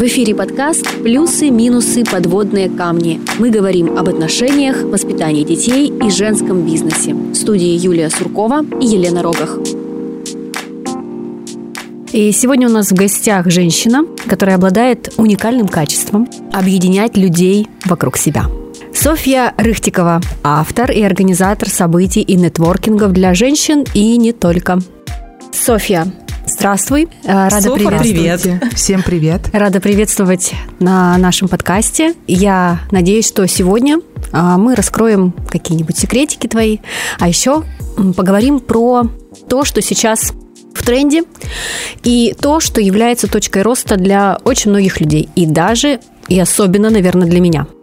В эфире подкаст «Плюсы, минусы, подводные камни». Мы говорим об отношениях, воспитании детей и женском бизнесе. В студии Юлия Суркова и Елена Рогах. И сегодня у нас в гостях женщина, которая обладает уникальным качеством объединять людей вокруг себя. Софья Рыхтикова, автор и организатор событий и нетворкингов для женщин и не только. Софья, Здравствуй, э, рада Софа, приветствовать. Привет. Всем привет. Рада приветствовать на нашем подкасте. Я надеюсь, что сегодня э, мы раскроем какие-нибудь секретики твои, а еще поговорим про то, что сейчас в тренде, и то, что является точкой роста для очень многих людей, и даже и особенно, наверное, для меня –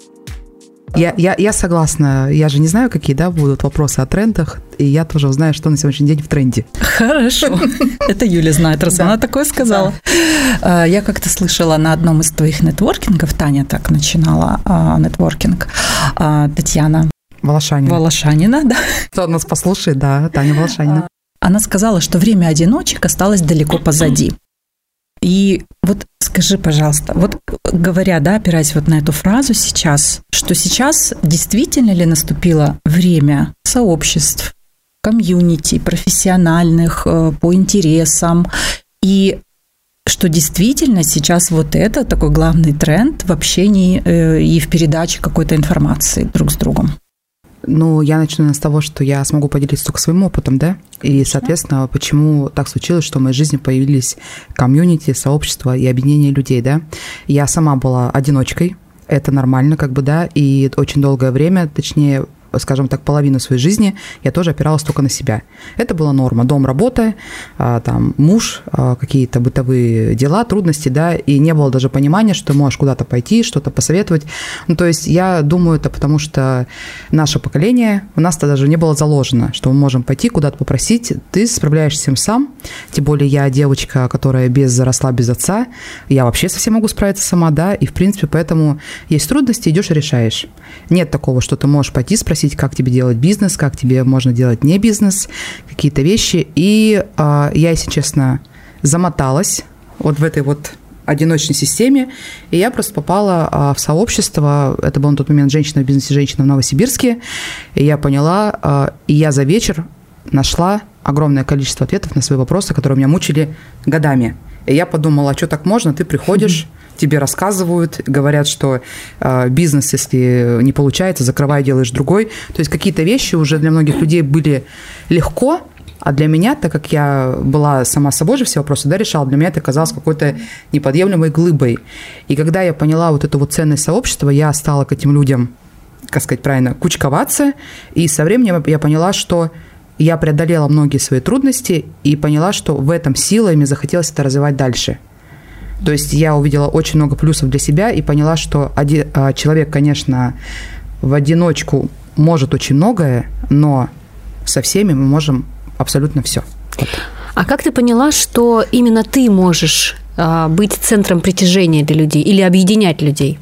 я, я, я согласна. Я же не знаю, какие да, будут вопросы о трендах, и я тоже узнаю, что на сегодняшний день в тренде. Хорошо. Это Юля знает, раз она такое сказала. А, я как-то слышала на одном из твоих нетворкингов, Таня так начинала а, нетворкинг, а, Татьяна Волошанина. Волошанина, да. Кто нас послушает, да, Таня Волошанина. Она сказала, что время одиночек осталось далеко позади. И вот скажи, пожалуйста, вот говоря, да, опираясь вот на эту фразу сейчас, что сейчас действительно ли наступило время сообществ, комьюнити, профессиональных, э, по интересам, и что действительно сейчас вот это такой главный тренд в общении э, и в передаче какой-то информации друг с другом? Ну, я начну с того, что я смогу поделиться только своим опытом, да? И, соответственно, почему так случилось, что в моей жизни появились комьюнити, сообщества и объединение людей, да? Я сама была одиночкой, это нормально, как бы, да, и очень долгое время, точнее, скажем так, половину своей жизни я тоже опиралась только на себя. Это была норма. Дом, работа, а, там, муж, а, какие-то бытовые дела, трудности, да, и не было даже понимания, что можешь куда-то пойти, что-то посоветовать. Ну, то есть я думаю, это потому что наше поколение, у нас-то даже не было заложено, что мы можем пойти куда-то попросить, ты справляешься всем сам, тем более я девочка, которая без заросла без отца, я вообще совсем могу справиться сама, да, и в принципе поэтому есть трудности, идешь и решаешь. Нет такого, что ты можешь пойти спросить, спросить, как тебе делать бизнес, как тебе можно делать не бизнес, какие-то вещи. И э, я, если честно, замоталась вот в этой вот одиночной системе, и я просто попала а, в сообщество, это был на тот момент «Женщина в бизнесе, женщина в Новосибирске», и я поняла, а, и я за вечер нашла огромное количество ответов на свои вопросы, которые меня мучили годами. И я подумала, а что так можно? Ты приходишь, тебе рассказывают, говорят, что э, бизнес, если не получается, закрывай, делаешь другой. То есть какие-то вещи уже для многих людей были легко, а для меня, так как я была сама собой же все вопросы да, решала, для меня это казалось какой-то неподъемлемой глыбой. И когда я поняла вот эту вот ценность сообщества, я стала к этим людям, как сказать правильно, кучковаться. И со временем я поняла, что я преодолела многие свои трудности и поняла, что в этом сила, и мне захотелось это развивать дальше. То есть я увидела очень много плюсов для себя и поняла, что один, а, человек, конечно, в одиночку может очень многое, но со всеми мы можем абсолютно все. Вот. А как ты поняла, что именно ты можешь а, быть центром притяжения для людей или объединять людей?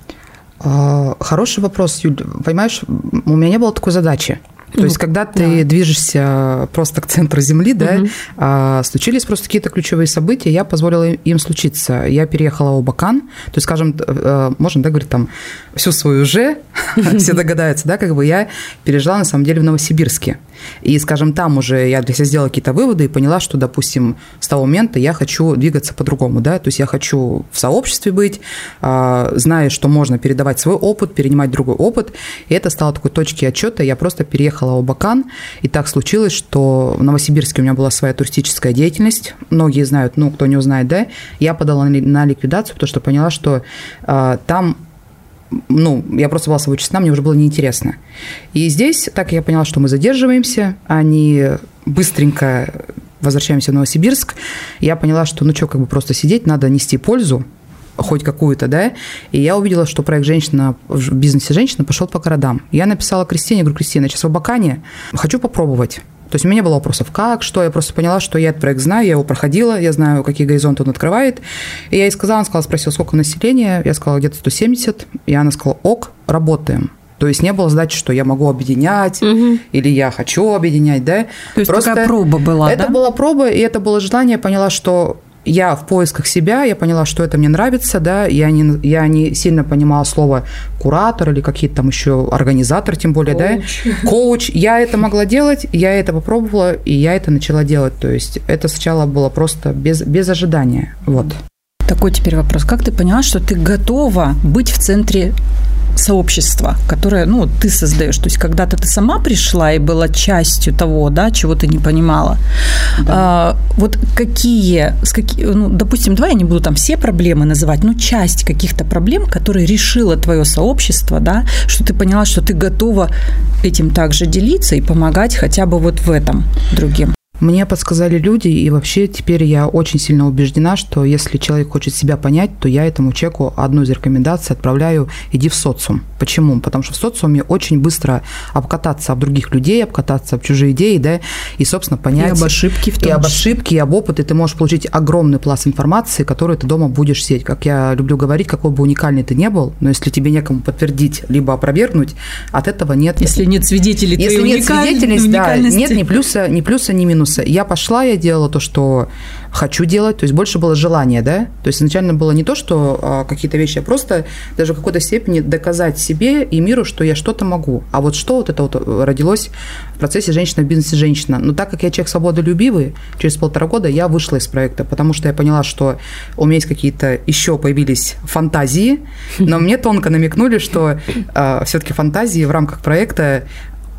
А, хороший вопрос, Юль. Понимаешь, у меня не было такой задачи. То ну, есть, когда ты да. движешься просто к центру Земли, да, а, случились просто какие-то ключевые события, я позволила им случиться. Я переехала в Абакан, то есть, скажем, э, можно, да, говорить, там, всю свою же, все догадаются, да, как бы я пережила, на самом деле, в Новосибирске. И, скажем, там уже я для себя сделала какие-то выводы и поняла, что, допустим, с того момента я хочу двигаться по-другому, да, то есть я хочу в сообществе быть, а, зная, что можно передавать свой опыт, перенимать другой опыт, и это стало такой точки отчета, я просто переехала в Абакан, и так случилось, что в Новосибирске у меня была своя туристическая деятельность, многие знают, ну, кто не узнает, да, я подала на ликвидацию, потому что поняла, что а, там ну, я просто была собой честна, мне уже было неинтересно. И здесь, так я поняла, что мы задерживаемся, не быстренько возвращаемся в Новосибирск, я поняла, что, ну что, как бы просто сидеть, надо нести пользу, хоть какую-то, да, и я увидела, что проект «Женщина в бизнесе женщина» пошел по городам. Я написала Кристине, говорю, Кристина, сейчас в Абакане, хочу попробовать. То есть у меня не было вопросов, как, что, я просто поняла, что я этот проект знаю, я его проходила, я знаю, какие горизонты он открывает. И я ей сказала, она сказала, спросила, сколько населения, я сказала, где-то 170, и она сказала, ок, работаем. То есть не было задачи, что я могу объединять угу. или я хочу объединять, да. То есть Просто такая проба была, Это да? была проба, и это было желание. Я поняла, что я в поисках себя, я поняла, что это мне нравится, да, я не, я не сильно понимала слово куратор или какие-то там еще организатор, тем более, коуч. да, коуч. Я это могла делать, я это попробовала, и я это начала делать. То есть это сначала было просто без, без ожидания, вот. Такой теперь вопрос. Как ты поняла, что ты готова быть в центре сообщества, которое, ну, ты создаешь. То есть когда-то ты сама пришла и была частью того, да, чего ты не понимала. Да. А, вот какие, с какие, ну, допустим, давай я не буду там все проблемы называть, но часть каких-то проблем, которые решило твое сообщество, да, что ты поняла, что ты готова этим также делиться и помогать хотя бы вот в этом другим. Мне подсказали люди, и вообще теперь я очень сильно убеждена, что если человек хочет себя понять, то я этому человеку одну из рекомендаций отправляю «иди в социум». Почему? Потому что в социуме очень быстро обкататься об других людей, обкататься об чужие идеи, да, и, собственно, понять... И об ошибке в том И об ошибке, и об опыте. Ты можешь получить огромный пласт информации, которую ты дома будешь сеть. Как я люблю говорить, какой бы уникальный ты не был, но если тебе некому подтвердить, либо опровергнуть, от этого нет... Если нет свидетелей Если нет свидетелей, да, нет ни плюса, ни плюса, ни минуса минуса. Я пошла, я делала то, что хочу делать, то есть больше было желание, да, то есть изначально было не то, что а, какие-то вещи, а просто даже в какой-то степени доказать себе и миру, что я что-то могу. А вот что вот это вот родилось в процессе «Женщина в бизнесе женщина». Но так как я человек свободолюбивый, через полтора года я вышла из проекта, потому что я поняла, что у меня есть какие-то еще появились фантазии, но мне тонко намекнули, что э, а, все-таки фантазии в рамках проекта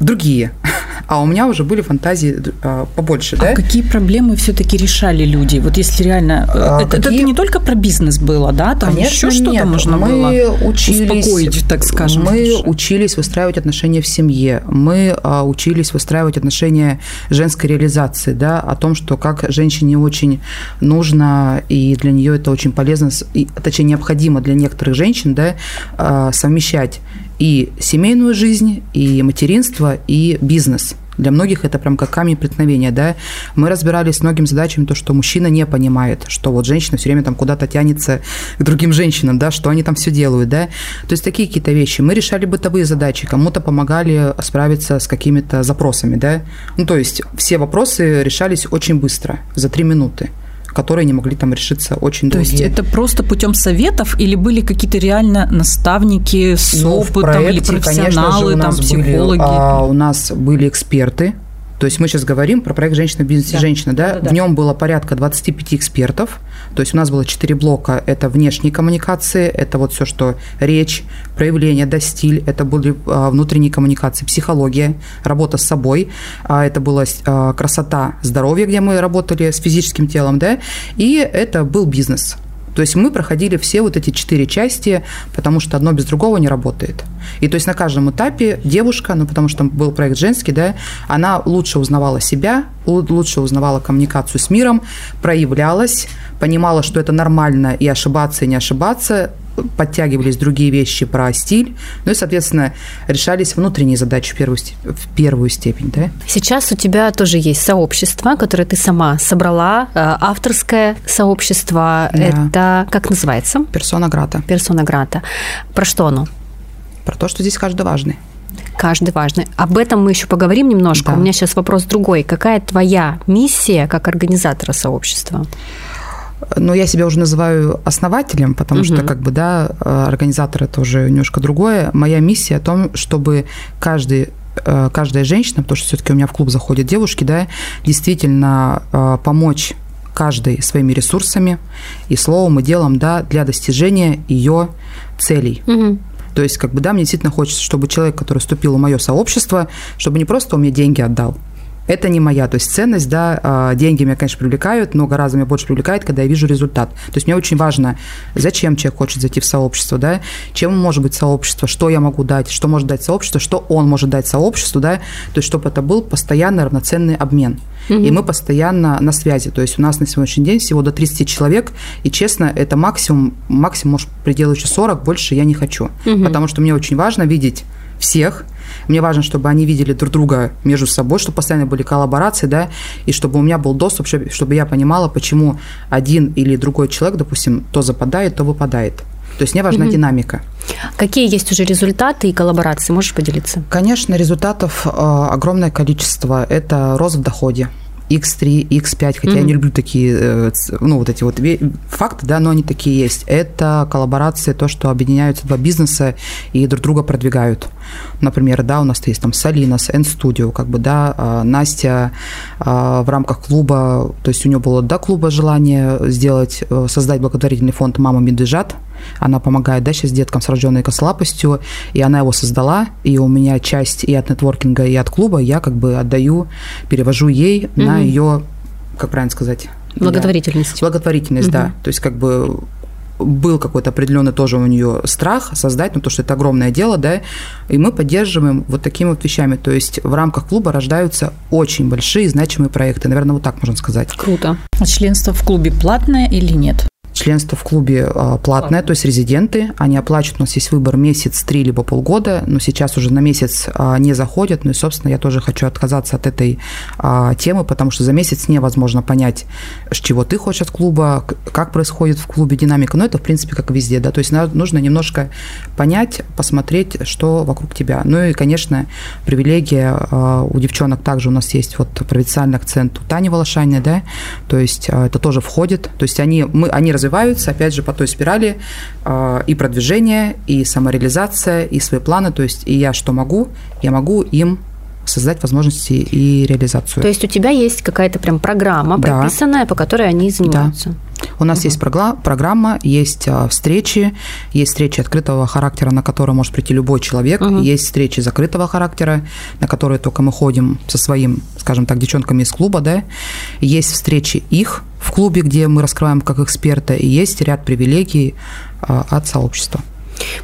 другие. А у меня уже были фантазии а, побольше, а да? какие проблемы все-таки решали люди? Вот если реально... А это, какие... это не только про бизнес было, да? Там Конечно, еще что-то можно мы было учились, успокоить, так скажем. Мы учились выстраивать отношения в семье. Мы а, учились выстраивать отношения женской реализации, да, о том, что как женщине очень нужно, и для нее это очень полезно, и, точнее, необходимо для некоторых женщин, да, а, совмещать и семейную жизнь, и материнство, и бизнес. Для многих это прям как камень преткновения, да. Мы разбирались с многими задачами, то, что мужчина не понимает, что вот женщина все время там куда-то тянется к другим женщинам, да, что они там все делают, да. То есть такие какие-то вещи. Мы решали бытовые задачи, кому-то помогали справиться с какими-то запросами, да. Ну, то есть все вопросы решались очень быстро, за три минуты которые не могли там решиться очень То долгие. есть это просто путем советов или были какие-то реально наставники с ну, опытом проекте, или профессионалы, конечно же, там, психологи? Были, а, у нас были эксперты, то есть мы сейчас говорим про проект «Женщина в бизнесе да. женщина», да? Да, да? В нем было порядка 25 экспертов. То есть у нас было 4 блока. Это внешние коммуникации, это вот все, что речь, проявление, да, стиль. Это были а, внутренние коммуникации, психология, работа с собой. А, это была а, красота, здоровье, где мы работали с физическим телом, да? И это был бизнес. То есть мы проходили все вот эти четыре части, потому что одно без другого не работает. И то есть на каждом этапе девушка, ну потому что был проект женский, да, она лучше узнавала себя, лучше узнавала коммуникацию с миром, проявлялась, понимала, что это нормально и ошибаться, и не ошибаться, подтягивались другие вещи про стиль, ну и, соответственно, решались внутренние задачи в первую, в первую степень. Да? Сейчас у тебя тоже есть сообщество, которое ты сама собрала, э, авторское сообщество. Да. Это как называется? Персона Грата. Персона Грата. Про что оно? Про то, что здесь каждый важный каждый важный. Об этом мы еще поговорим немножко. Да. У меня сейчас вопрос другой. Какая твоя миссия как организатора сообщества? Но я себя уже называю основателем, потому угу. что, как бы, да, организатор это уже немножко другое. Моя миссия о том, чтобы каждый э, каждая женщина, потому что все-таки у меня в клуб заходят девушки, да, действительно э, помочь каждой своими ресурсами и словом и делом, да, для достижения ее целей. Угу. То есть, как бы, да, мне действительно хочется, чтобы человек, который вступил в мое сообщество, чтобы не просто он мне деньги отдал, это не моя, то есть ценность, да, а, деньги меня, конечно, привлекают, но гораздо меня больше привлекает, когда я вижу результат. То есть мне очень важно, зачем человек хочет зайти в сообщество, да, чем может быть сообщество, что я могу дать, что может дать сообщество, что он может дать сообществу, да, то есть чтобы это был постоянный равноценный обмен. Угу. И мы постоянно на связи. То есть у нас на сегодняшний день всего до 30 человек, и честно, это максимум, максимум, может, предел еще 40, больше я не хочу. Угу. Потому что мне очень важно видеть всех, мне важно, чтобы они видели друг друга между собой, чтобы постоянно были коллаборации, да, и чтобы у меня был доступ, чтобы я понимала, почему один или другой человек, допустим, то западает, то выпадает. То есть мне важна угу. динамика. Какие есть уже результаты и коллаборации? Можешь поделиться? Конечно, результатов э, огромное количество. Это рост в доходе X3, X5, хотя mm-hmm. я не люблю такие, э, ну, вот эти вот факты, да, но они такие есть. Это коллаборация, то, что объединяются два бизнеса и друг друга продвигают. Например, да, у нас есть там Salinas, N-Studio, как бы, да, а, Настя а, в рамках клуба, то есть у нее было до клуба желание сделать, э, создать благотворительный фонд «Мама Медвежат», она помогает, да, сейчас деткам с рожденной косолапостью, и она его создала, и у меня часть и от нетворкинга, и от клуба я как бы отдаю, перевожу ей mm-hmm. на ее, как правильно сказать? Благотворительность. Да. Благотворительность, mm-hmm. да. То есть как бы был какой-то определенный тоже у нее страх создать, ну, то, что это огромное дело, да, и мы поддерживаем вот такими вот вещами. То есть в рамках клуба рождаются очень большие значимые проекты, наверное, вот так можно сказать. Круто. А членство в клубе платное или нет? Членство в клубе а, платное, то есть резиденты, они оплачивают, у нас есть выбор месяц, три либо полгода, но сейчас уже на месяц а, не заходят, ну и, собственно, я тоже хочу отказаться от этой а, темы, потому что за месяц невозможно понять, с чего ты хочешь от клуба, как происходит в клубе динамика, но это, в принципе, как везде, да, то есть нужно немножко понять, посмотреть, что вокруг тебя. Ну и, конечно, привилегия у девчонок также у нас есть вот провинциальный акцент у Тани Волошаниной, да, то есть это тоже входит, то есть они, мы, они развиваются развиваются, опять же, по той спирали э, и продвижение, и самореализация, и свои планы. То есть и я что могу, я могу им создать возможности и реализацию. То есть у тебя есть какая-то прям программа да. прописанная, по которой они занимаются? Да. У нас угу. есть программа, есть а, встречи, есть встречи открытого характера, на которые может прийти любой человек, угу. есть встречи закрытого характера, на которые только мы ходим со своим, скажем так, девчонками из клуба, да, есть встречи их в клубе, где мы раскрываем как эксперта, и есть ряд привилегий а, от сообщества.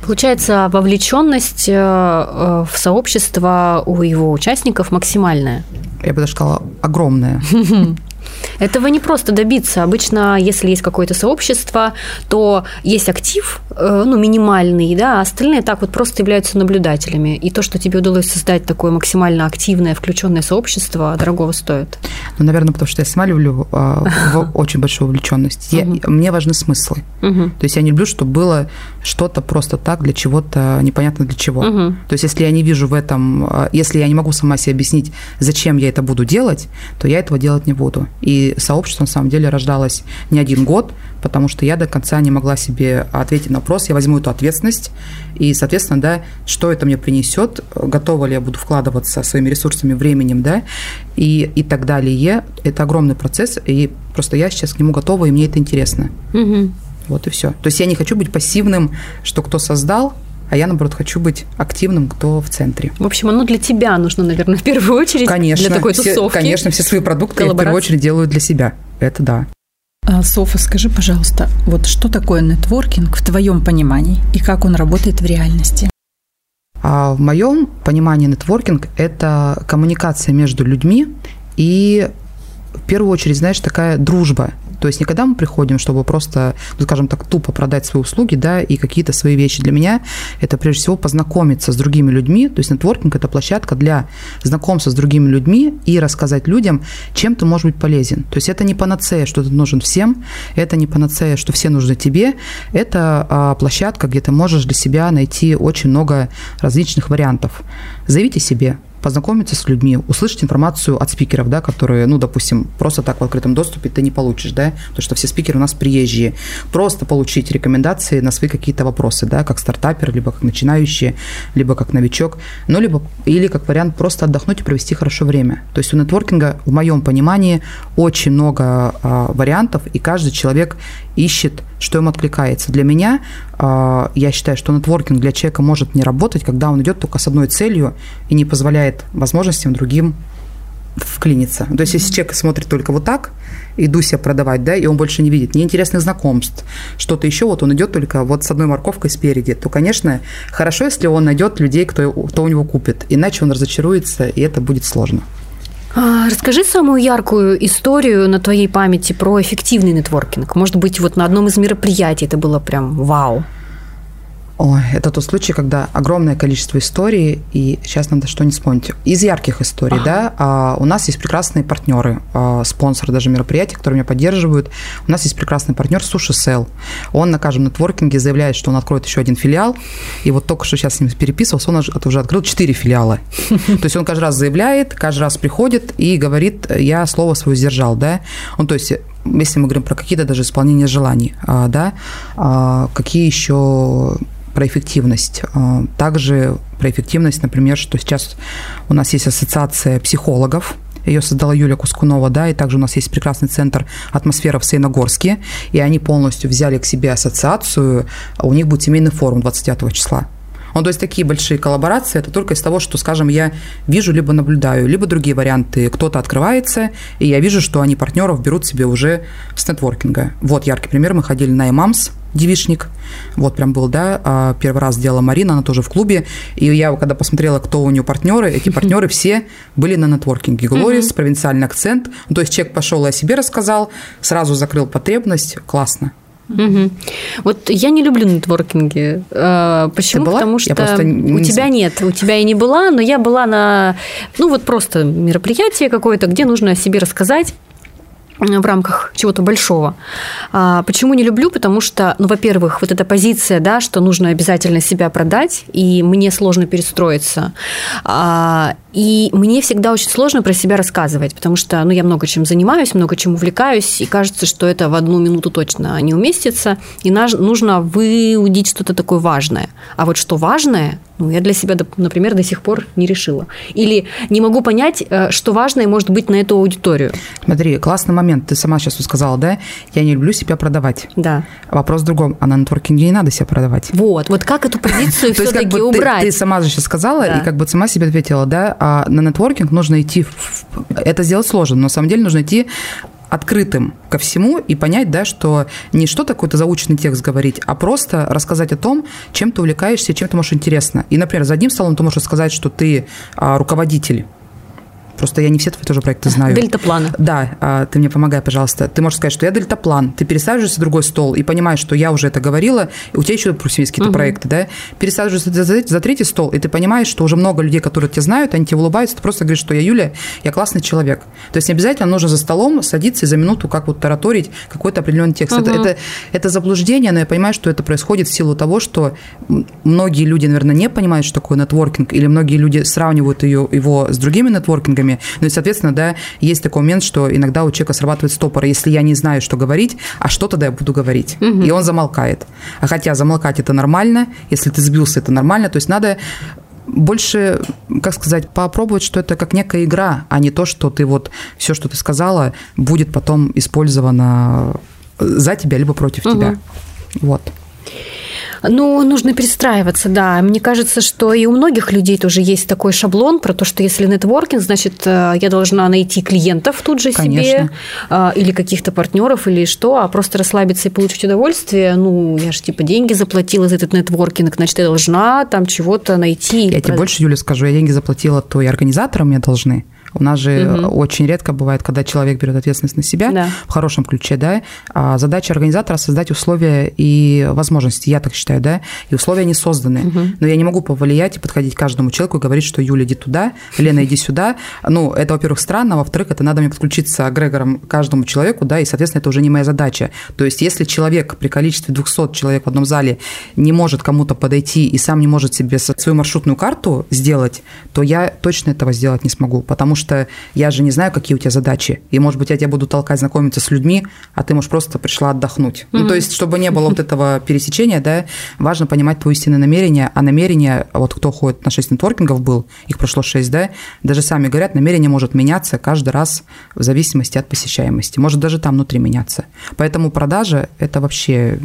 Получается, вовлеченность э, э, в сообщество у его участников максимальная. Я бы даже сказала, огромная. Этого не просто добиться. Обычно, если есть какое-то сообщество, то есть актив, э, ну, минимальный, да, а остальные так вот просто являются наблюдателями. И то, что тебе удалось создать такое максимально активное, включенное сообщество, дорогого стоит. Ну, наверное, потому что я сама люблю а, очень большую увлеченность. Мне важны смыслы. То есть я не люблю, чтобы было что-то просто так для чего-то непонятно для чего. То есть если я не вижу в этом, а, если я не могу сама себе объяснить, зачем я это буду делать, то я этого делать не буду. И сообщество, на самом деле, рождалось не один год, потому что я до конца не могла себе ответить на вопрос, я возьму эту ответственность, и, соответственно, да, что это мне принесет, готова ли я буду вкладываться своими ресурсами, временем, да, и, и так далее. Это огромный процесс, и просто я сейчас к нему готова, и мне это интересно. Угу. Вот и все. То есть я не хочу быть пассивным, что кто создал, а я, наоборот, хочу быть активным, кто в центре. В общем, оно для тебя нужно, наверное, в первую очередь. Конечно. Для такой все, тусовки. Конечно, все свои продукты я в первую очередь делаю для себя. Это да. А, Софа, скажи, пожалуйста, вот что такое нетворкинг в твоем понимании и как он работает в реальности? А в моем понимании нетворкинг – это коммуникация между людьми и в первую очередь, знаешь, такая дружба – то есть не когда мы приходим, чтобы просто, ну, скажем так, тупо продать свои услуги, да, и какие-то свои вещи. Для меня это прежде всего познакомиться с другими людьми. То есть нетворкинг – это площадка для знакомства с другими людьми и рассказать людям, чем ты можешь быть полезен. То есть это не панацея, что ты нужен всем, это не панацея, что все нужны тебе. Это а, площадка, где ты можешь для себя найти очень много различных вариантов. Заявите себе, познакомиться с людьми, услышать информацию от спикеров, да, которые, ну, допустим, просто так в открытом доступе ты не получишь, да, потому что все спикеры у нас приезжие. Просто получить рекомендации на свои какие-то вопросы, да, как стартапер, либо как начинающий, либо как новичок, ну, либо, или как вариант просто отдохнуть и провести хорошо время. То есть у нетворкинга, в моем понимании, очень много а, вариантов, и каждый человек ищет, что ему откликается. Для меня, э, я считаю, что нетворкинг для человека может не работать, когда он идет только с одной целью и не позволяет возможностям другим вклиниться. То есть, если человек смотрит только вот так, иду себя продавать, да, и он больше не видит неинтересных знакомств, что-то еще, вот он идет только вот с одной морковкой спереди, то, конечно, хорошо, если он найдет людей, кто, кто у него купит, иначе он разочаруется, и это будет сложно. А, расскажи самую яркую историю на твоей памяти про эффективный нетворкинг. Может быть, вот на одном из мероприятий это было прям вау. Ой, это тот случай, когда огромное количество историй, и сейчас надо что-нибудь вспомнить. Из ярких историй, ага. да, а, у нас есть прекрасные партнеры, а, спонсоры даже мероприятий, которые меня поддерживают. У нас есть прекрасный партнер Суши Сел. Он на каждом нетворкинге заявляет, что он откроет еще один филиал, и вот только что сейчас с ним переписывался, он уже открыл четыре филиала. То есть он каждый раз заявляет, каждый раз приходит и говорит, я слово свое сдержал, да. Он, то есть если мы говорим про какие-то даже исполнения желаний, а, да, а, какие еще про эффективность. А, также про эффективность, например, что сейчас у нас есть ассоциация психологов, ее создала Юлия Кускунова, да, и также у нас есть прекрасный центр «Атмосфера» в Сейногорске, и они полностью взяли к себе ассоциацию, у них будет семейный форум 29 числа. Ну, то есть такие большие коллаборации, это только из того, что, скажем, я вижу, либо наблюдаю, либо другие варианты. Кто-то открывается, и я вижу, что они партнеров берут себе уже с нетворкинга. Вот яркий пример. Мы ходили на имамс, девишник. Вот прям был, да, а, первый раз сделала Марина, она тоже в клубе. И я, когда посмотрела, кто у нее партнеры, эти партнеры все были на нетворкинге. Глорис, провинциальный акцент. Ну, то есть человек пошел и о себе рассказал, сразу закрыл потребность. Классно. Угу. Вот я не люблю нетворкинги. А, почему? Потому что у тебя нет, у тебя и не была, но я была на, ну вот просто мероприятие какое-то, где нужно о себе рассказать в рамках чего-то большого. А, почему не люблю? Потому что, ну, во-первых, вот эта позиция, да, что нужно обязательно себя продать, и мне сложно перестроиться. А, и мне всегда очень сложно про себя рассказывать, потому что, ну, я много чем занимаюсь, много чем увлекаюсь, и кажется, что это в одну минуту точно не уместится, и нужно выудить что-то такое важное. А вот что важное, ну, я для себя, например, до сих пор не решила. Или не могу понять, э, что важное может быть на эту аудиторию. Смотри, классный момент. Ты сама сейчас сказала, да? Я не люблю себя продавать. Да. Вопрос в другом. А на нетворкинге не надо себя продавать. Вот. Вот как эту позицию все-таки убрать? Ты сама же сейчас сказала, и как бы сама себе ответила, да? А на нетворкинг нужно идти... Это сделать сложно, но на самом деле нужно идти открытым ко всему и понять, да, что не что-то какой-то заученный текст говорить, а просто рассказать о том, чем ты увлекаешься, чем ты можешь интересно. И, например, за одним столом ты можешь сказать, что ты а, руководитель Просто я не все твои тоже проекты знаю. Дельтапланы. Да, а, ты мне помогай, пожалуйста. Ты можешь сказать, что я дельтаплан. Ты пересаживаешься в другой стол и понимаешь, что я уже это говорила, и у тебя еще, есть какие-то угу. проекты, да? Пересаживаешься за, за, за третий стол, и ты понимаешь, что уже много людей, которые тебя знают, они тебе улыбаются, ты просто говоришь, что я Юля, я классный человек. То есть не обязательно нужно за столом садиться и за минуту как вот тараторить какой-то определенный текст. Угу. Это, это, это заблуждение, но я понимаю, что это происходит в силу того, что многие люди, наверное, не понимают, что такое нетворкинг, или многие люди сравнивают ее, его с другими нетворкингами. Ну и, соответственно, да, есть такой момент, что иногда у человека срабатывает стопор, если я не знаю, что говорить, а что тогда я буду говорить? Угу. И он замолкает. А хотя замолкать это нормально, если ты сбился, это нормально, то есть надо больше, как сказать, попробовать, что это как некая игра, а не то, что ты вот все, что ты сказала, будет потом использовано за тебя либо против угу. тебя. Вот. Ну, нужно перестраиваться, да. Мне кажется, что и у многих людей тоже есть такой шаблон про то, что если нетворкинг, значит, э, я должна найти клиентов тут же Конечно. себе э, или каких-то партнеров или что, а просто расслабиться и получить удовольствие. Ну, я же типа деньги заплатила за этот нетворкинг, значит, я должна там чего-то найти. Я тебе больше, Юля, скажу, я деньги заплатила, то и организаторам мне должны. У нас же угу. очень редко бывает, когда человек берет ответственность на себя да. в хорошем ключе, да. А задача организатора создать условия и возможности, я так считаю, да. И условия не созданы. Угу. Но я не могу повлиять и подходить к каждому человеку и говорить, что Юля, иди туда, Лена, иди сюда. Ну, это, во-первых, странно, во-вторых, это надо мне подключиться агрегором каждому человеку, да, и, соответственно, это уже не моя задача. То есть, если человек при количестве 200 человек в одном зале не может кому-то подойти и сам не может себе свою маршрутную карту сделать, то я точно этого сделать не смогу, потому что что я же не знаю, какие у тебя задачи. И, может быть, я тебя буду толкать знакомиться с людьми, а ты, может, просто пришла отдохнуть. Mm-hmm. Ну, то есть, чтобы не было вот этого пересечения, да, важно понимать твое истинное намерение. А намерение, вот кто ходит на 6 нетворкингов был, их прошло 6, да, даже сами говорят, намерение может меняться каждый раз в зависимости от посещаемости. Может даже там внутри меняться. Поэтому продажа – это вообще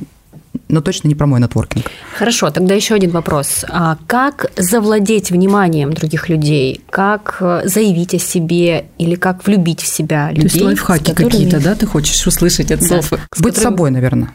но точно не про мой нетворкинг. Хорошо, тогда еще один вопрос. А как завладеть вниманием других людей? Как э, заявить о себе или как влюбить в себя людей? То есть лайфхаки которыми... какие-то, да, ты хочешь услышать от Софы? Да. Быть которыми... собой, наверное.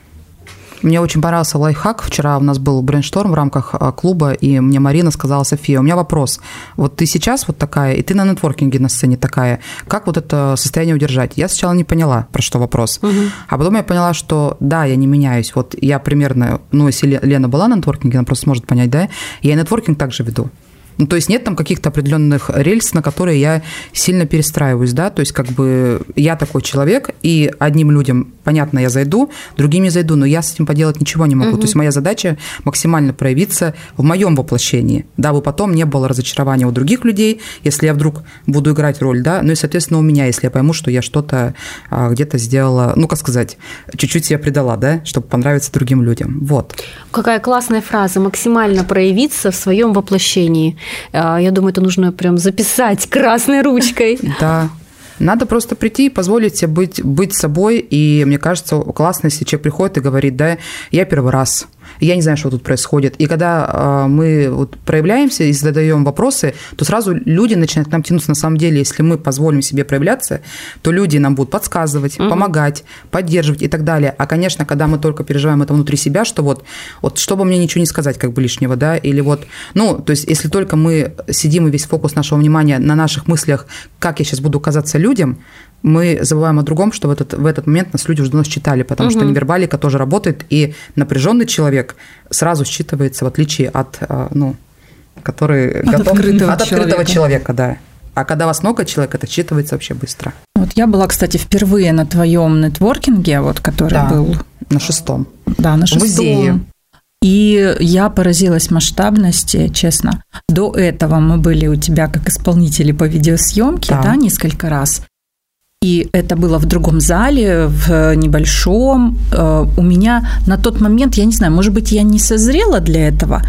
Мне очень понравился лайфхак. Вчера у нас был брейншторм в рамках а, клуба, и мне Марина сказала, София, у меня вопрос. Вот ты сейчас вот такая, и ты на нетворкинге на сцене такая. Как вот это состояние удержать? Я сначала не поняла, про что вопрос. Угу. А потом я поняла, что да, я не меняюсь. Вот я примерно, ну, если Лена была на нетворкинге, она просто сможет понять, да, я и нетворкинг также веду. Ну, то есть нет там каких-то определенных рельс, на которые я сильно перестраиваюсь, да, то есть как бы я такой человек, и одним людям, понятно, я зайду, другим не зайду, но я с этим поделать ничего не могу. Угу. То есть моя задача максимально проявиться в моем воплощении, дабы потом не было разочарования у других людей, если я вдруг буду играть роль, да, ну и, соответственно, у меня, если я пойму, что я что-то а, где-то сделала, ну, как сказать, чуть-чуть себя предала, да, чтобы понравиться другим людям. Вот. Какая классная фраза, максимально проявиться в своем воплощении. А, я думаю, это нужно прям записать красной ручкой. Да, надо просто прийти и позволить себе быть, быть собой. И мне кажется, классно, если человек приходит и говорит, да, я первый раз – я не знаю, что тут происходит. И когда а, мы вот проявляемся и задаем вопросы, то сразу люди начинают к нам тянуться. На самом деле, если мы позволим себе проявляться, то люди нам будут подсказывать, угу. помогать, поддерживать и так далее. А, конечно, когда мы только переживаем это внутри себя, что вот, вот чтобы мне ничего не сказать как бы лишнего, да, или вот, ну, то есть если только мы сидим и весь фокус нашего внимания на наших мыслях, как я сейчас буду казаться людям, мы забываем о другом, что в этот, в этот момент нас люди уже давно считали, потому угу. что невербалика тоже работает, и напряженный человек сразу считывается, в отличие от, а, ну, который от готов, открытого, от открытого человека. человека, да. А когда вас много человек, это считывается вообще быстро. Вот я была, кстати, впервые на твоем нетворкинге, вот, который да, был... на шестом. Да, на шестом. В музее. И я поразилась масштабности, честно. До этого мы были у тебя как исполнители по видеосъемке, да, да несколько раз. И это было в другом зале, в небольшом. Э, у меня на тот момент, я не знаю, может быть, я не созрела для этого,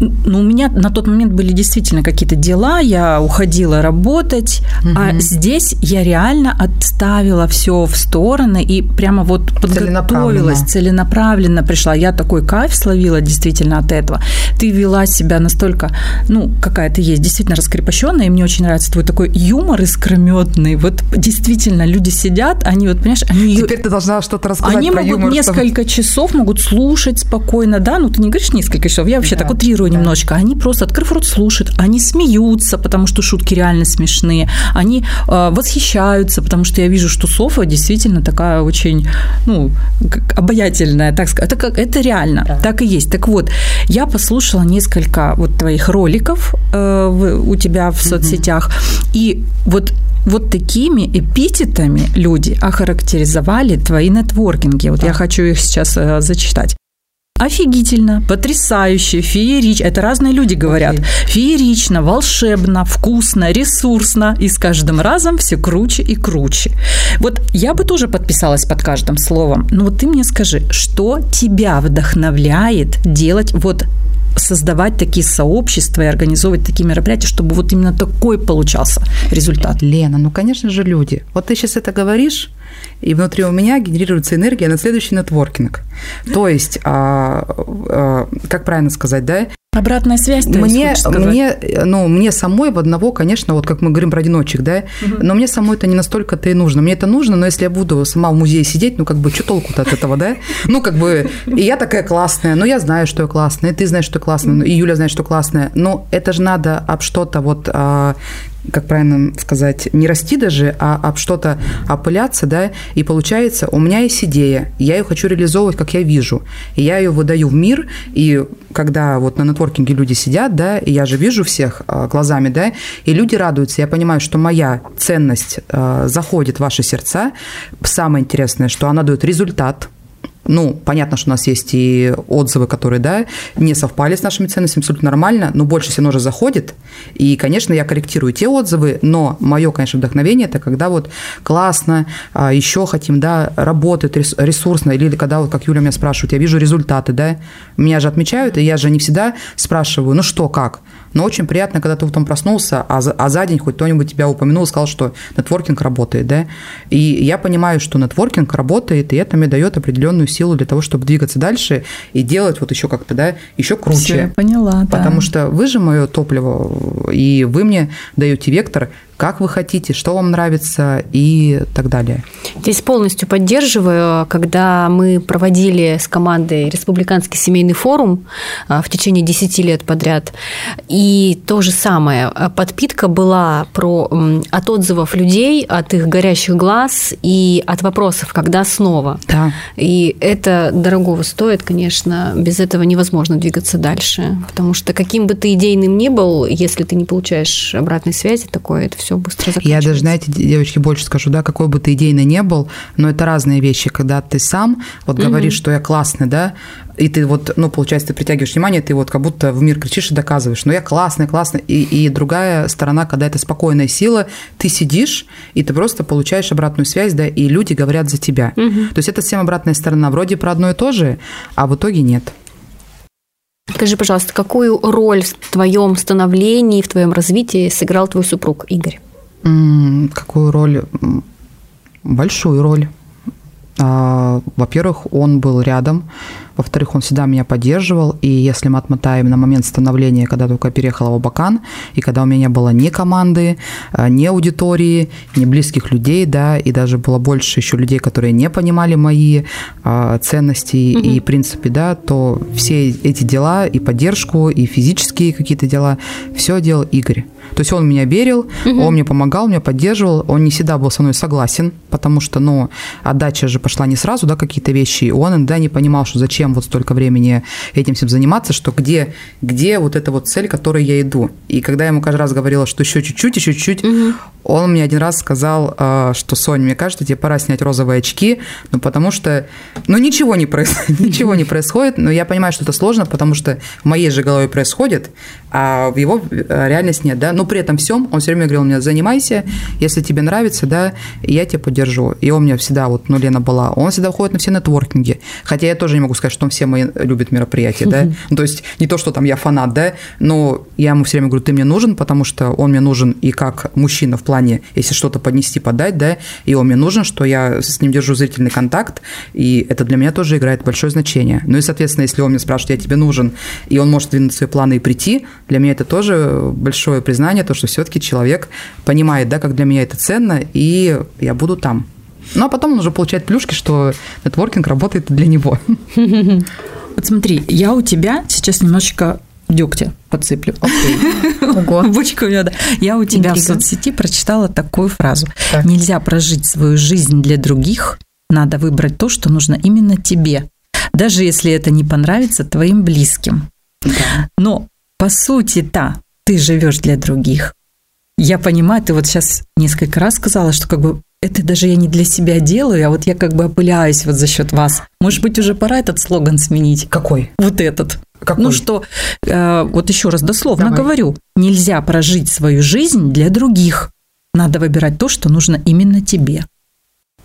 ну, у меня на тот момент были действительно какие-то дела, я уходила работать, угу. а здесь я реально отставила все в стороны и прямо вот подготовилась, целенаправленно пришла. Я такой кайф словила действительно от этого. Ты вела себя настолько, ну, какая ты есть, действительно раскрепощенная, и мне очень нравится твой такой юмор искрометный. Вот действительно люди сидят, они вот, понимаешь, они... Теперь ты должна что-то рассказать Они про могут юмор, несколько чтобы... часов, могут слушать спокойно, да, ну, ты не говоришь несколько часов, я вообще да. так утрирую да. немножечко, они просто, открыв рот, слушают, они смеются, потому что шутки реально смешные, они э, восхищаются, потому что я вижу, что Софа действительно такая очень, ну, обаятельная, так сказать, это, как, это реально, да. так и есть. Так вот, я послушала несколько вот твоих роликов э, у тебя в соцсетях, угу. и вот вот такими эпитетами люди охарактеризовали твои нетворкинги. Вот да. я хочу их сейчас э, зачитать офигительно, потрясающе, феерично. Это разные люди говорят. Okay. Феерично, волшебно, вкусно, ресурсно. И с каждым разом все круче и круче. Вот я бы тоже подписалась под каждым словом. Но вот ты мне скажи, что тебя вдохновляет делать вот создавать такие сообщества и организовывать такие мероприятия, чтобы вот именно такой получался результат? Лена, ну, конечно же, люди. Вот ты сейчас это говоришь, и внутри у меня генерируется энергия на следующий нетворкинг. То есть, а, а, как правильно сказать, да? Обратная связь. Мне, мне, ну, мне самой в одного, конечно, вот как мы говорим про одиночек, да, угу. но мне самой это не настолько-то и нужно. Мне это нужно, но если я буду сама в музее сидеть, ну, как бы, что толку-то от этого, да? Ну, как бы, и я такая классная, ну, я знаю, что я классная, и ты знаешь, что я классная, и Юля знает, что классная, но это же надо об что-то вот а, как правильно сказать, не расти даже, а об что-то опыляться, да, и получается, у меня есть идея, я ее хочу реализовывать, как я вижу, и я ее выдаю в мир, и когда вот на нетворкинге люди сидят, да, и я же вижу всех а, глазами, да, и люди радуются, я понимаю, что моя ценность а, заходит в ваши сердца, самое интересное, что она дает результат, ну, понятно, что у нас есть и отзывы, которые, да, не совпали с нашими ценностями, абсолютно нормально, но больше всего уже заходит. И, конечно, я корректирую те отзывы, но мое, конечно, вдохновение – это когда вот классно, а, еще хотим, да, работать ресурсно, или когда, вот, как Юля меня спрашивает, я вижу результаты, да, меня же отмечают, и я же не всегда спрашиваю, ну что, как? Но очень приятно, когда ты утром проснулся, а за, а за день хоть кто-нибудь тебя упомянул, сказал, что нетворкинг работает, да. И я понимаю, что нетворкинг работает, и это мне дает определенную силу для того, чтобы двигаться дальше и делать вот еще как-то, да, еще круче. Все, поняла, да. Потому что вы же мое топливо, и вы мне даете вектор, как вы хотите, что вам нравится и так далее. Здесь полностью поддерживаю, когда мы проводили с командой Республиканский семейный форум а, в течение 10 лет подряд, и то же самое, подпитка была про, от отзывов людей, от их горящих глаз и от вопросов, когда снова. Да. И это дорогого стоит, конечно, без этого невозможно двигаться дальше, потому что каким бы ты идейным ни был, если ты не получаешь обратной связи такое, это все быстро заканчивается. Я даже, знаете, девочки, больше скажу, да, какой бы ты идейный не был, но это разные вещи, когда ты сам вот угу. говоришь, что я классный, да, и ты вот, ну, получается, ты притягиваешь внимание, ты вот как будто в мир кричишь и доказываешь, ну, я классный, классный. И, и другая сторона, когда это спокойная сила, ты сидишь, и ты просто получаешь обратную связь, да, и люди говорят за тебя. Угу. То есть это совсем обратная сторона. Вроде про одно и то же, а в итоге нет. Скажи, пожалуйста, какую роль в твоем становлении, в твоем развитии сыграл твой супруг Игорь? Какую роль? Большую роль. А, во-первых, он был рядом, во-вторых, он всегда меня поддерживал, и если мы отмотаем на момент становления, когда только переехала в Абакан, и когда у меня не было ни команды, а, ни аудитории, ни близких людей, да, и даже было больше еще людей, которые не понимали мои а, ценности mm-hmm. и принципы, да, то все эти дела, и поддержку, и физические какие-то дела, все делал Игорь. То есть он меня верил, угу. он мне помогал, меня поддерживал, он не всегда был со мной согласен, потому что, ну, отдача же пошла не сразу, да, какие-то вещи, и он иногда не понимал, что зачем вот столько времени этим всем заниматься, что где, где вот эта вот цель, к которой я иду. И когда я ему каждый раз говорила, что еще чуть-чуть, еще чуть-чуть, угу. он мне один раз сказал, а, что, Соня, мне кажется, тебе пора снять розовые очки, ну, потому что, ну, ничего не происходит, ничего не происходит, но я понимаю, что это сложно, потому что в моей же голове происходит, а в его э, реальности нет, да, но при этом всем он все время говорил мне, занимайся, если тебе нравится, да, я тебя поддержу. И он мне всегда, вот, ну, Лена была, он всегда ходит на все нетворкинги, хотя я тоже не могу сказать, что он все мои любит мероприятия, да, то есть не то, что там я фанат, да, но я ему все время говорю, ты мне нужен, потому что он мне нужен и как мужчина в плане, если что-то поднести, подать, да, и он мне нужен, что я с ним держу зрительный контакт, и это для меня тоже играет большое значение. Ну и, соответственно, если он мне спрашивает, я тебе нужен, и он может двинуть свои планы и прийти, для меня это тоже большое признание, то, что все-таки человек понимает, да, как для меня это ценно, и я буду там. Ну, а потом он уже получает плюшки, что нетворкинг работает для него. Вот смотри, я у тебя сейчас немножечко дегтя подсыплю. Ого. Бочка у меня, да. Я у тебя Интрига. в соцсети прочитала такую фразу. Так. Нельзя прожить свою жизнь для других, надо выбрать то, что нужно именно тебе, даже если это не понравится твоим близким. Да. Но по сути-то ты живешь для других. Я понимаю, ты вот сейчас несколько раз сказала, что как бы это даже я не для себя делаю, а вот я как бы опыляюсь вот за счет вас. Может быть, уже пора этот слоган сменить? Какой? Вот этот. Какой? Ну что, э, вот еще раз дословно Давай. говорю, нельзя прожить свою жизнь для других. Надо выбирать то, что нужно именно тебе.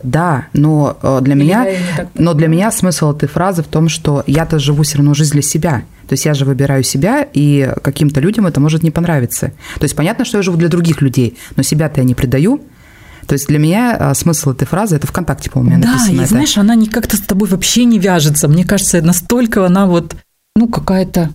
Да, но э, для меня, но для меня смысл этой фразы в том, что я-то живу все равно жизнь для себя. То есть я же выбираю себя, и каким-то людям это может не понравиться. То есть понятно, что я живу для других людей, но себя-то я не предаю. То есть для меня а, смысл этой фразы это ВКонтакте, по-моему, да, написано. Да, и знаешь, она не как-то с тобой вообще не вяжется. Мне кажется, настолько она вот, ну, какая-то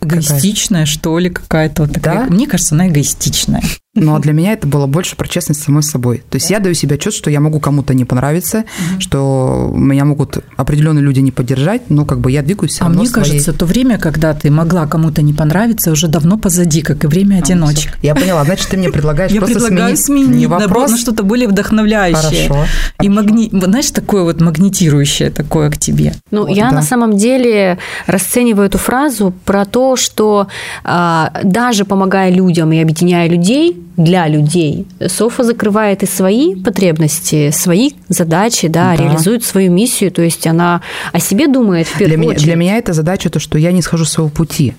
эгоистичная, какая? что ли, какая-то вот такая. Да? Мне кажется, она эгоистичная. Но для меня это было больше про честность самой собой. То есть я даю себе чувство, что я могу кому-то не понравиться, угу. что меня могут определенные люди не поддержать, но как бы я двигаюсь все а мне своей... кажется, то время, когда ты могла кому-то не понравиться, уже давно позади, как и время одиночек. А, я поняла, значит, ты мне предлагаешь я просто предлагаю сменить, сменить не вопрос. на что-то более вдохновляющее. Хорошо. И магни... знаешь, такое вот магнетирующее такое к тебе. Ну, вот, я да. на самом деле расцениваю эту фразу про то, что а, даже помогая людям и объединяя людей для людей. Софа закрывает и свои потребности, свои задачи, да, да. реализует свою миссию, то есть она о себе думает в первую для очередь. Меня, для меня это задача то, что я не схожу с своего пути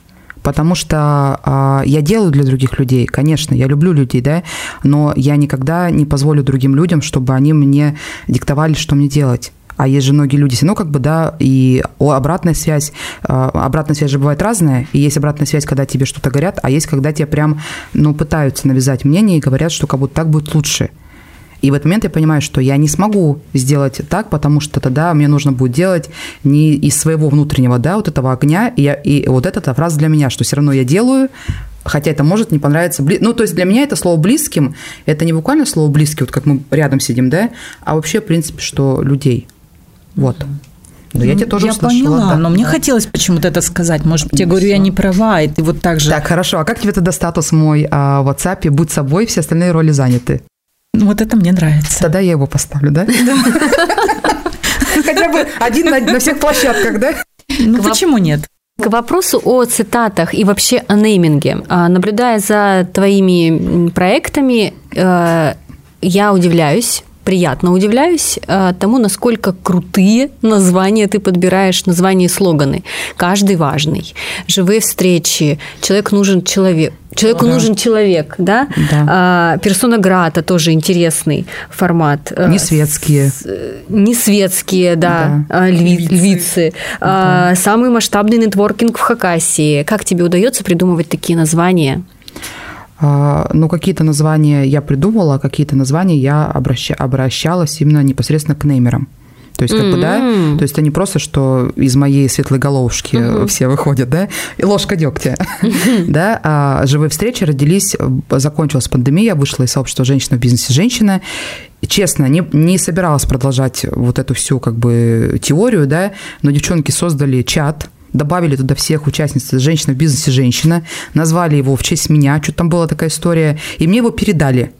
потому что а, я делаю для других людей, конечно, я люблю людей, да, но я никогда не позволю другим людям, чтобы они мне диктовали, что мне делать а есть же многие люди, ну, как бы, да, и обратная связь, а, обратная связь же бывает разная, и есть обратная связь, когда тебе что-то говорят, а есть, когда тебе прям, ну, пытаются навязать мнение и говорят, что как будто так будет лучше. И в этот момент я понимаю, что я не смогу сделать так, потому что тогда мне нужно будет делать не из своего внутреннего, да, вот этого огня, и, я, и вот эта фраза для меня, что все равно я делаю, хотя это может не понравиться. Ну, то есть для меня это слово близким, это не буквально слово близкий, вот как мы рядом сидим, да, а вообще, в принципе, что людей. Вот. Но я тебя тоже я услышала. поняла, да. но мне хотелось почему-то это сказать. Может я говорю, я не права, и ты вот так же... Так, хорошо. А как тебе тогда статус мой а, в WhatsApp? Будь собой, все остальные роли заняты. Ну, Вот это мне нравится. Тогда я его поставлю, да? Хотя бы один на, всех площадках, да? Ну, почему нет? К вопросу о цитатах и вообще о нейминге. А, Наблюдая за твоими проектами, э, я удивляюсь, приятно удивляюсь э, тому, насколько крутые названия ты подбираешь, названия и слоганы. Каждый важный. Живые встречи. Человек нужен человек. Человеку Да. нужен человек, да? Да. А, Персона грата тоже интересный формат. Э, Не светские. не светские, да, Да. а, льви- Львицы. львицы. А, Самый масштабный нетворкинг в Хакасии. Как тебе удается придумывать такие названия? А, Ну, какие-то названия я придумала, какие-то названия я обраща- обращалась именно непосредственно к неймерам. То есть, как бы, да, то есть это не просто, что из моей светлой головушки все выходят, да, и ложка дегтя, да, а живые встречи родились, закончилась пандемия, вышла из сообщества «Женщина в бизнесе. Женщина», честно, не, не собиралась продолжать вот эту всю, как бы, теорию, да, но девчонки создали чат, добавили туда всех участниц «Женщина в бизнесе. Женщина», назвали его в честь меня, что там была такая история, и мне его передали.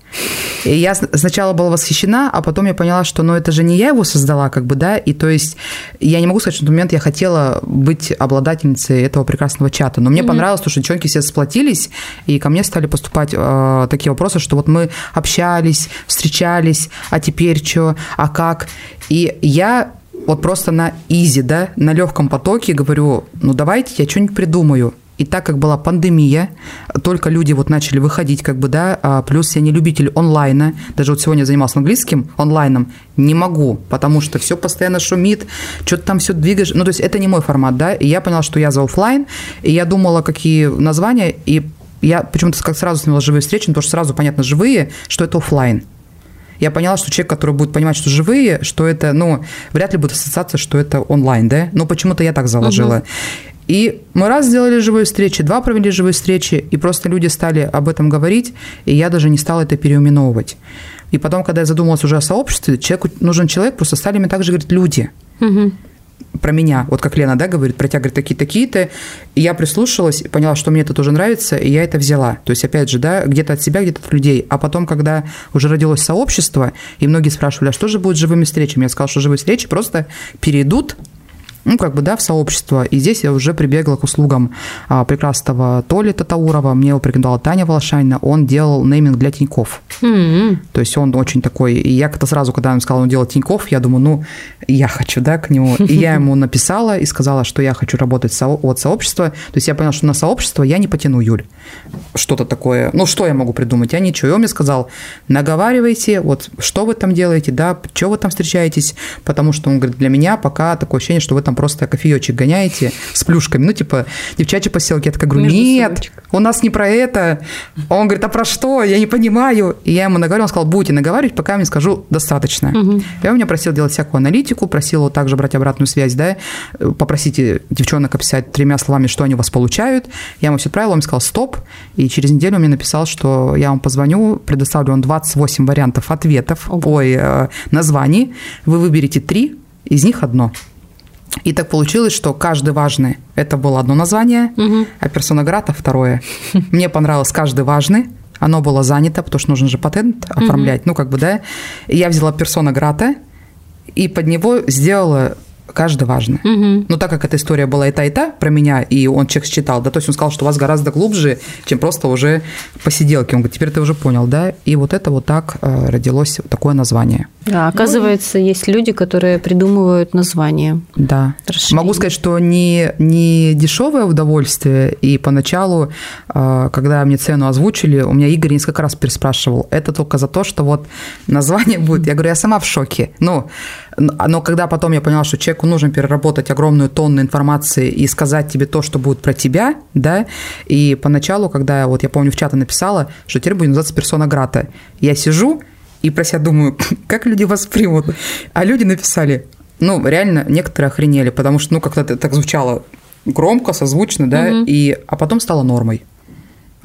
И я сначала была восхищена, а потом я поняла, что ну, это же не я его создала, как бы, да, и то есть я не могу сказать, что в тот момент я хотела быть обладательницей этого прекрасного чата, но мне понравилось, то, что девчонки все сплотились, и ко мне стали поступать э, такие вопросы, что вот мы общались, встречались, а теперь что, а как? И я вот просто на easy, да, на легком потоке говорю, ну давайте я что-нибудь придумаю. И так как была пандемия, только люди вот начали выходить, как бы, да, а плюс я не любитель онлайна, даже вот сегодня занимался английским онлайном, не могу, потому что все постоянно шумит, что-то там все двигаешь, ну, то есть это не мой формат, да, и я поняла, что я за оффлайн, и я думала, какие названия, и я почему-то как сразу сняла живые встречи, потому что сразу понятно, живые, что это оффлайн. Я поняла, что человек, который будет понимать, что живые, что это, ну, вряд ли будет ассоциация, что это онлайн, да? Но почему-то я так заложила. И мы раз сделали живые встречи, два провели живые встречи, и просто люди стали об этом говорить, и я даже не стала это переименовывать. И потом, когда я задумалась уже о сообществе, человеку нужен человек, просто стали мне также говорить люди про меня, вот как Лена, да, говорит, про тебя, говорит, такие-такие-то, и я прислушалась, поняла, что мне это тоже нравится, и я это взяла. То есть, опять же, да, где-то от себя, где-то от людей. А потом, когда уже родилось сообщество, и многие спрашивали, а что же будет с живыми встречами? Я сказала, что живые встречи просто перейдут ну, как бы, да, в сообщество. И здесь я уже прибегла к услугам а, прекрасного Толи Татаурова. Мне его порекомендовала Таня Волошанина. Он делал нейминг для Тиньков. М-м. То есть он очень такой... И я как-то сразу, когда он сказал, он делает Тиньков, я думаю, ну, я хочу, да, к нему. И я ему написала и сказала, что я хочу работать со- от сообщества. То есть я поняла, что на сообщество я не потяну, Юль. Что-то такое. Ну, что я могу придумать? Я ничего. И он мне сказал, наговаривайте, вот что вы там делаете, да, что вы там встречаетесь, потому что он говорит, для меня пока такое ощущение, что вы там просто кофеечек гоняете с плюшками, ну, типа, девчачьи поселки. Я такая говорю, нет, у нас не про это. Он говорит, а про что? Я не понимаю. И я ему наговорил, он сказал, будете наговаривать, пока я не скажу достаточно. И он меня просил делать всякую аналитику, просил вот также брать обратную связь, да, э, попросите девчонок описать тремя словами, что они у вас получают. Я ему все отправила, он мне сказал, стоп. И через неделю он мне написал, что я вам позвоню, предоставлю вам 28 вариантов ответов, ой, э, названий. Вы выберете три, из них одно. И так получилось, что каждый важный – это было одно название, а персона грата – второе. Мне понравилось каждый важный, оно было занято, потому что нужно же патент оформлять, ну как бы, да. И я взяла персона грата и под него сделала каждый важный. Но так как эта история была и та, и та про меня, и он человек считал, да, то есть он сказал, что у вас гораздо глубже, чем просто уже посиделки. Он говорит, теперь ты уже понял, да? И вот это вот так э, родилось такое название. Да, оказывается, есть люди, которые придумывают названия. Да. Расширение. Могу сказать, что не, не дешевое удовольствие. И поначалу, э, когда мне цену озвучили, у меня Игорь несколько раз переспрашивал. Это только за то, что вот название будет. Я говорю, я сама в шоке. Ну, но когда потом я поняла, что человеку нужно переработать огромную тонну информации и сказать тебе то, что будет про тебя, да, и поначалу, когда вот я помню в чаты написала, что теперь будет называться персона грата, я сижу и про себя думаю, как люди воспримут. А люди написали, ну, реально, некоторые охренели, потому что, ну, как-то это так звучало громко, созвучно, да, и, а потом стало нормой.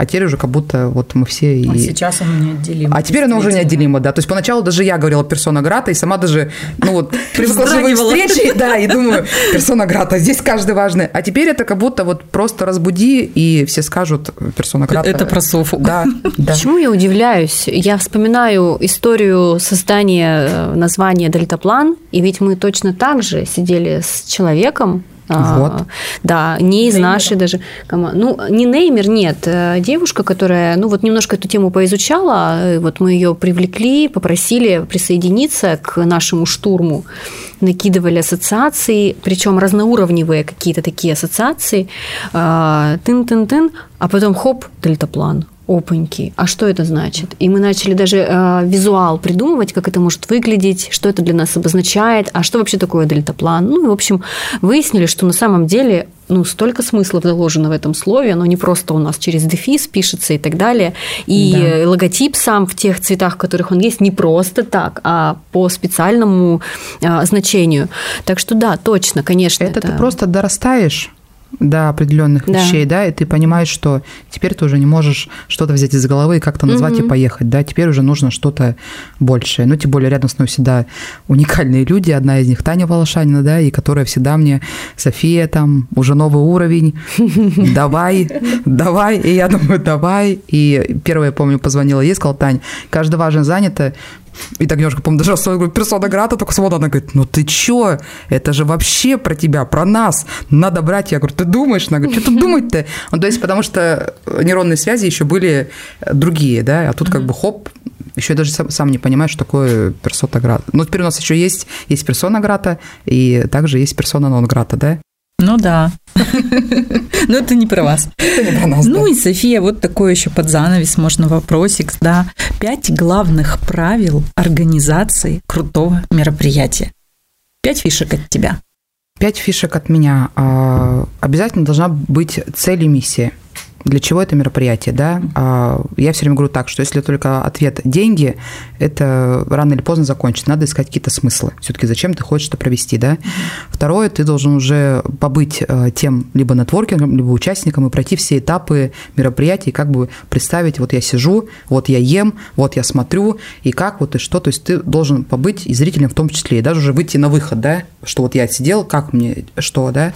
А теперь уже как будто вот мы все и... А сейчас оно неотделимо. А теперь оно уже неотделимо, да. То есть поначалу даже я говорила персона грата, и сама даже, ну вот, привыкла живые встречи, да, и думаю, персона грата, здесь каждый важный. А теперь это как будто вот просто разбуди, и все скажут персона грата. Это про Софу. Да, да. Почему я удивляюсь? Я вспоминаю историю создания э, названия «Дельтаплан», и ведь мы точно так же сидели с человеком, а, вот. Да, не из Неймера. нашей даже команды. Ну, не Неймер, нет. Э, девушка, которая, ну, вот немножко эту тему поизучала, э, вот мы ее привлекли, попросили присоединиться к нашему штурму, накидывали ассоциации, причем разноуровневые какие-то такие ассоциации, а, тын-тын-тын, а потом хоп, дельтаплан опаньки, а что это значит? И мы начали даже э, визуал придумывать, как это может выглядеть, что это для нас обозначает, а что вообще такое дельтаплан. Ну и, в общем, выяснили, что на самом деле ну, столько смыслов заложено в этом слове, оно не просто у нас через дефис пишется и так далее. И да. логотип сам в тех цветах, в которых он есть, не просто так, а по специальному а, значению. Так что да, точно, конечно. Это, это... ты просто дорастаешь до определенных да. вещей, да, и ты понимаешь, что теперь ты уже не можешь что-то взять из головы и как-то назвать угу. и поехать, да, теперь уже нужно что-то большее. Ну, тем более рядом с мной всегда уникальные люди, одна из них Таня Волошанина, да, и которая всегда мне, София, там, уже новый уровень, давай, давай, и я думаю, давай, и первое, помню, позвонила ей, сказала, Тань, каждый важен занято, и так немножко, по-моему, даже свою персона Грата только смотрит, она говорит, ну ты чё? Это же вообще про тебя, про нас. Надо брать. Я говорю, ты думаешь? Она говорит, что тут думать-то? Ну, то есть, потому что нейронные связи еще были другие, да, а тут как бы хоп, еще даже сам, сам не понимаешь, что такое персона грата. Ну, теперь у нас еще есть, есть персона грата, и также есть персона нон грата, да? Ну да. Но это не про вас. Ну и, София, вот такой еще под занавес можно вопросик, да. Пять главных правил организации крутого мероприятия. Пять фишек от тебя. Пять фишек от меня. А, обязательно должна быть цель и миссия для чего это мероприятие, да? А, я все время говорю так, что если только ответ деньги, это рано или поздно закончится. Надо искать какие-то смыслы. Все-таки зачем ты хочешь это провести, да? Второе, ты должен уже побыть э, тем либо нетворкингом, либо участником и пройти все этапы мероприятий, как бы представить, вот я сижу, вот я ем, вот я смотрю, и как вот и что. То есть ты должен побыть и зрителем в том числе, и даже уже выйти на выход, да, что вот я сидел, как мне, что, да.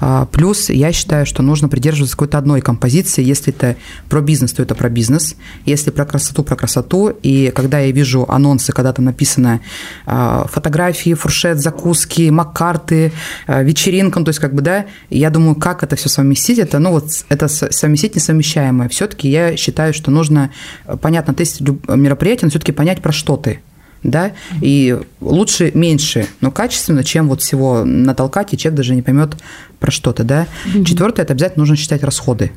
А, плюс я считаю, что нужно придерживаться какой-то одной композиции, позиции. Если это про бизнес, то это про бизнес. Если про красоту, про красоту. И когда я вижу анонсы, когда там написано э, фотографии, фуршет, закуски, маккарты, э, вечеринка, ну, то есть как бы, да, я думаю, как это все совместить, это, ну, вот, это совместить несовмещаемое. Все-таки я считаю, что нужно, э, понятно, тестить мероприятие, но все-таки понять, про что ты да, и лучше меньше, но качественно, чем вот всего натолкать, и человек даже не поймет про что-то, да. Mm-hmm. Четвертое, это обязательно нужно считать расходы.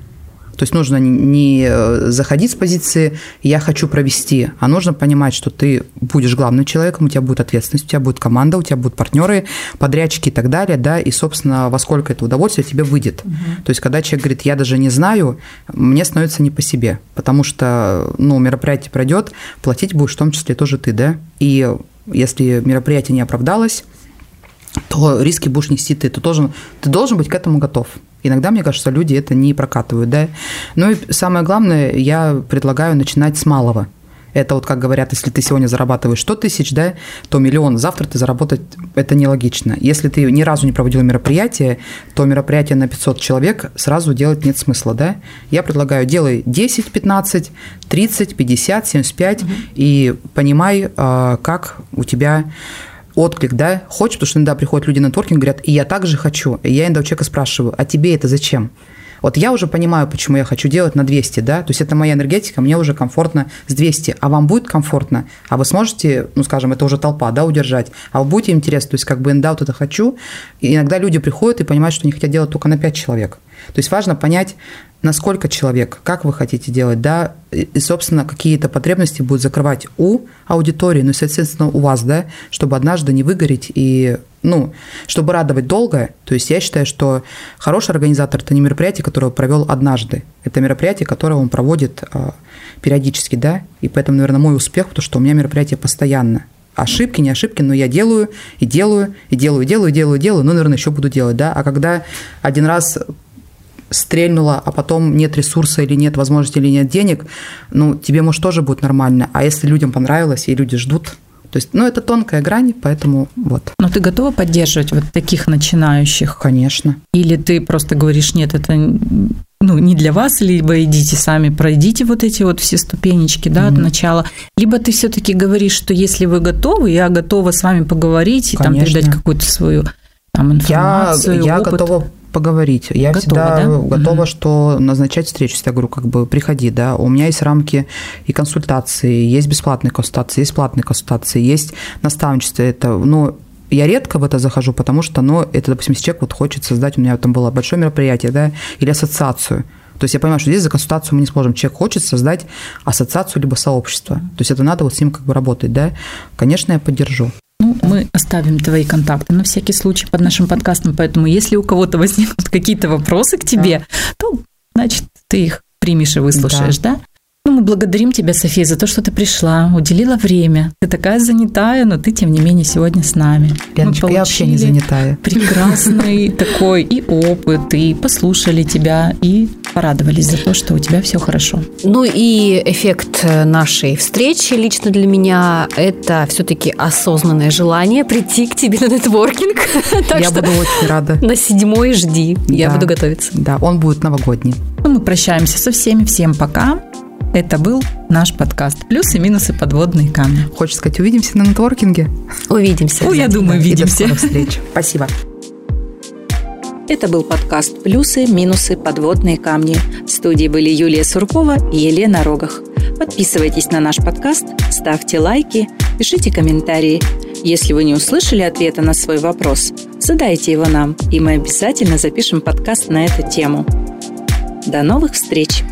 То есть нужно не э, заходить с позиции «я хочу провести», а нужно понимать, что ты будешь главным человеком, у тебя будет ответственность, у тебя будет команда, у тебя будут партнеры, подрядчики и так далее, да, и, собственно, во сколько это удовольствие тебе выйдет. Угу. То есть, когда человек говорит «я даже не знаю», мне становится не по себе, потому что, ну, мероприятие пройдет, платить будешь в том числе тоже ты, да, и если мероприятие не оправдалось, то риски будешь нести ты. Ты должен, ты должен быть к этому готов. Иногда, мне кажется, люди это не прокатывают, да. Ну и самое главное, я предлагаю начинать с малого. Это вот, как говорят, если ты сегодня зарабатываешь 100 тысяч, да, то миллион завтра ты заработать, это нелогично. Если ты ни разу не проводил мероприятие, то мероприятие на 500 человек сразу делать нет смысла, да. Я предлагаю, делай 10, 15, 30, 50, 75 угу. и понимай, а, как у тебя отклик, да, хочешь, потому что иногда приходят люди на торкинг, говорят, и я также хочу. И я иногда у человека спрашиваю, а тебе это зачем? Вот я уже понимаю, почему я хочу делать на 200, да, то есть это моя энергетика, мне уже комфортно с 200, а вам будет комфортно, а вы сможете, ну, скажем, это уже толпа, да, удержать, а вы будете интересны, то есть как бы иногда вот это хочу, и иногда люди приходят и понимают, что они хотят делать только на 5 человек. То есть важно понять, насколько человек, как вы хотите делать, да, и, собственно, какие-то потребности будут закрывать у аудитории, ну соответственно, у вас, да, чтобы однажды не выгореть и, ну, чтобы радовать долго. То есть я считаю, что хороший организатор – это не мероприятие, которое он провел однажды. Это мероприятие, которое он проводит а, периодически, да, и поэтому, наверное, мой успех, потому что у меня мероприятие постоянно. Ошибки, не ошибки, но я делаю, и делаю, и делаю, и делаю, и делаю, и делаю, ну, наверное, еще буду делать, да. А когда один раз стрельнуло, а потом нет ресурса или нет возможности или нет денег, ну, тебе, может, тоже будет нормально. А если людям понравилось и люди ждут, то есть, ну, это тонкая грань, поэтому вот. Но ты готова поддерживать вот таких начинающих? Конечно. Или ты просто говоришь, нет, это ну, не для вас, либо идите сами, пройдите вот эти вот все ступенечки, да, mm-hmm. от начала. Либо ты все-таки говоришь, что если вы готовы, я готова с вами поговорить и Конечно. там передать какую-то свою там, информацию, Я, я опыт. готова поговорить. Я готова, всегда да? готова, угу. что назначать встречу. Я говорю, как бы приходи, да. У меня есть рамки и консультации, есть бесплатные консультации, есть платные консультации, есть наставничество. Это, ну, я редко в это захожу, потому что, ну, это, допустим, если человек вот хочет создать, у меня там было большое мероприятие, да, или ассоциацию. То есть я понимаю, что здесь за консультацию мы не сможем. Человек хочет создать ассоциацию либо сообщество. То есть это надо вот с ним как бы работать, да. Конечно, я поддержу. Ну, мы оставим твои контакты на всякий случай под нашим подкастом, поэтому если у кого-то возникнут какие-то вопросы к тебе, да. то, значит, ты их примешь и выслушаешь, да? да? Ну, мы благодарим тебя, София, за то, что ты пришла, уделила время. Ты такая занятая, но ты, тем не менее, сегодня с нами. Леночка, мы я вообще не занятая. Прекрасный такой и опыт, и послушали тебя, и порадовались за то, что у тебя все хорошо. Ну и эффект нашей встречи лично для меня – это все-таки осознанное желание прийти к тебе на нетворкинг. Я буду очень рада. На седьмой жди. Я буду готовиться. Да, он будет новогодний. Ну, мы прощаемся со всеми. Всем пока. Это был наш подкаст «Плюсы, минусы, подводные камни». Хочешь сказать, увидимся на нетворкинге? Увидимся. О, я думаю, увидимся. И до встреч. Спасибо. Это был подкаст «Плюсы, минусы, подводные камни». В студии были Юлия Суркова и Елена Рогах. Подписывайтесь на наш подкаст, ставьте лайки, пишите комментарии. Если вы не услышали ответа на свой вопрос, задайте его нам, и мы обязательно запишем подкаст на эту тему. До новых встреч!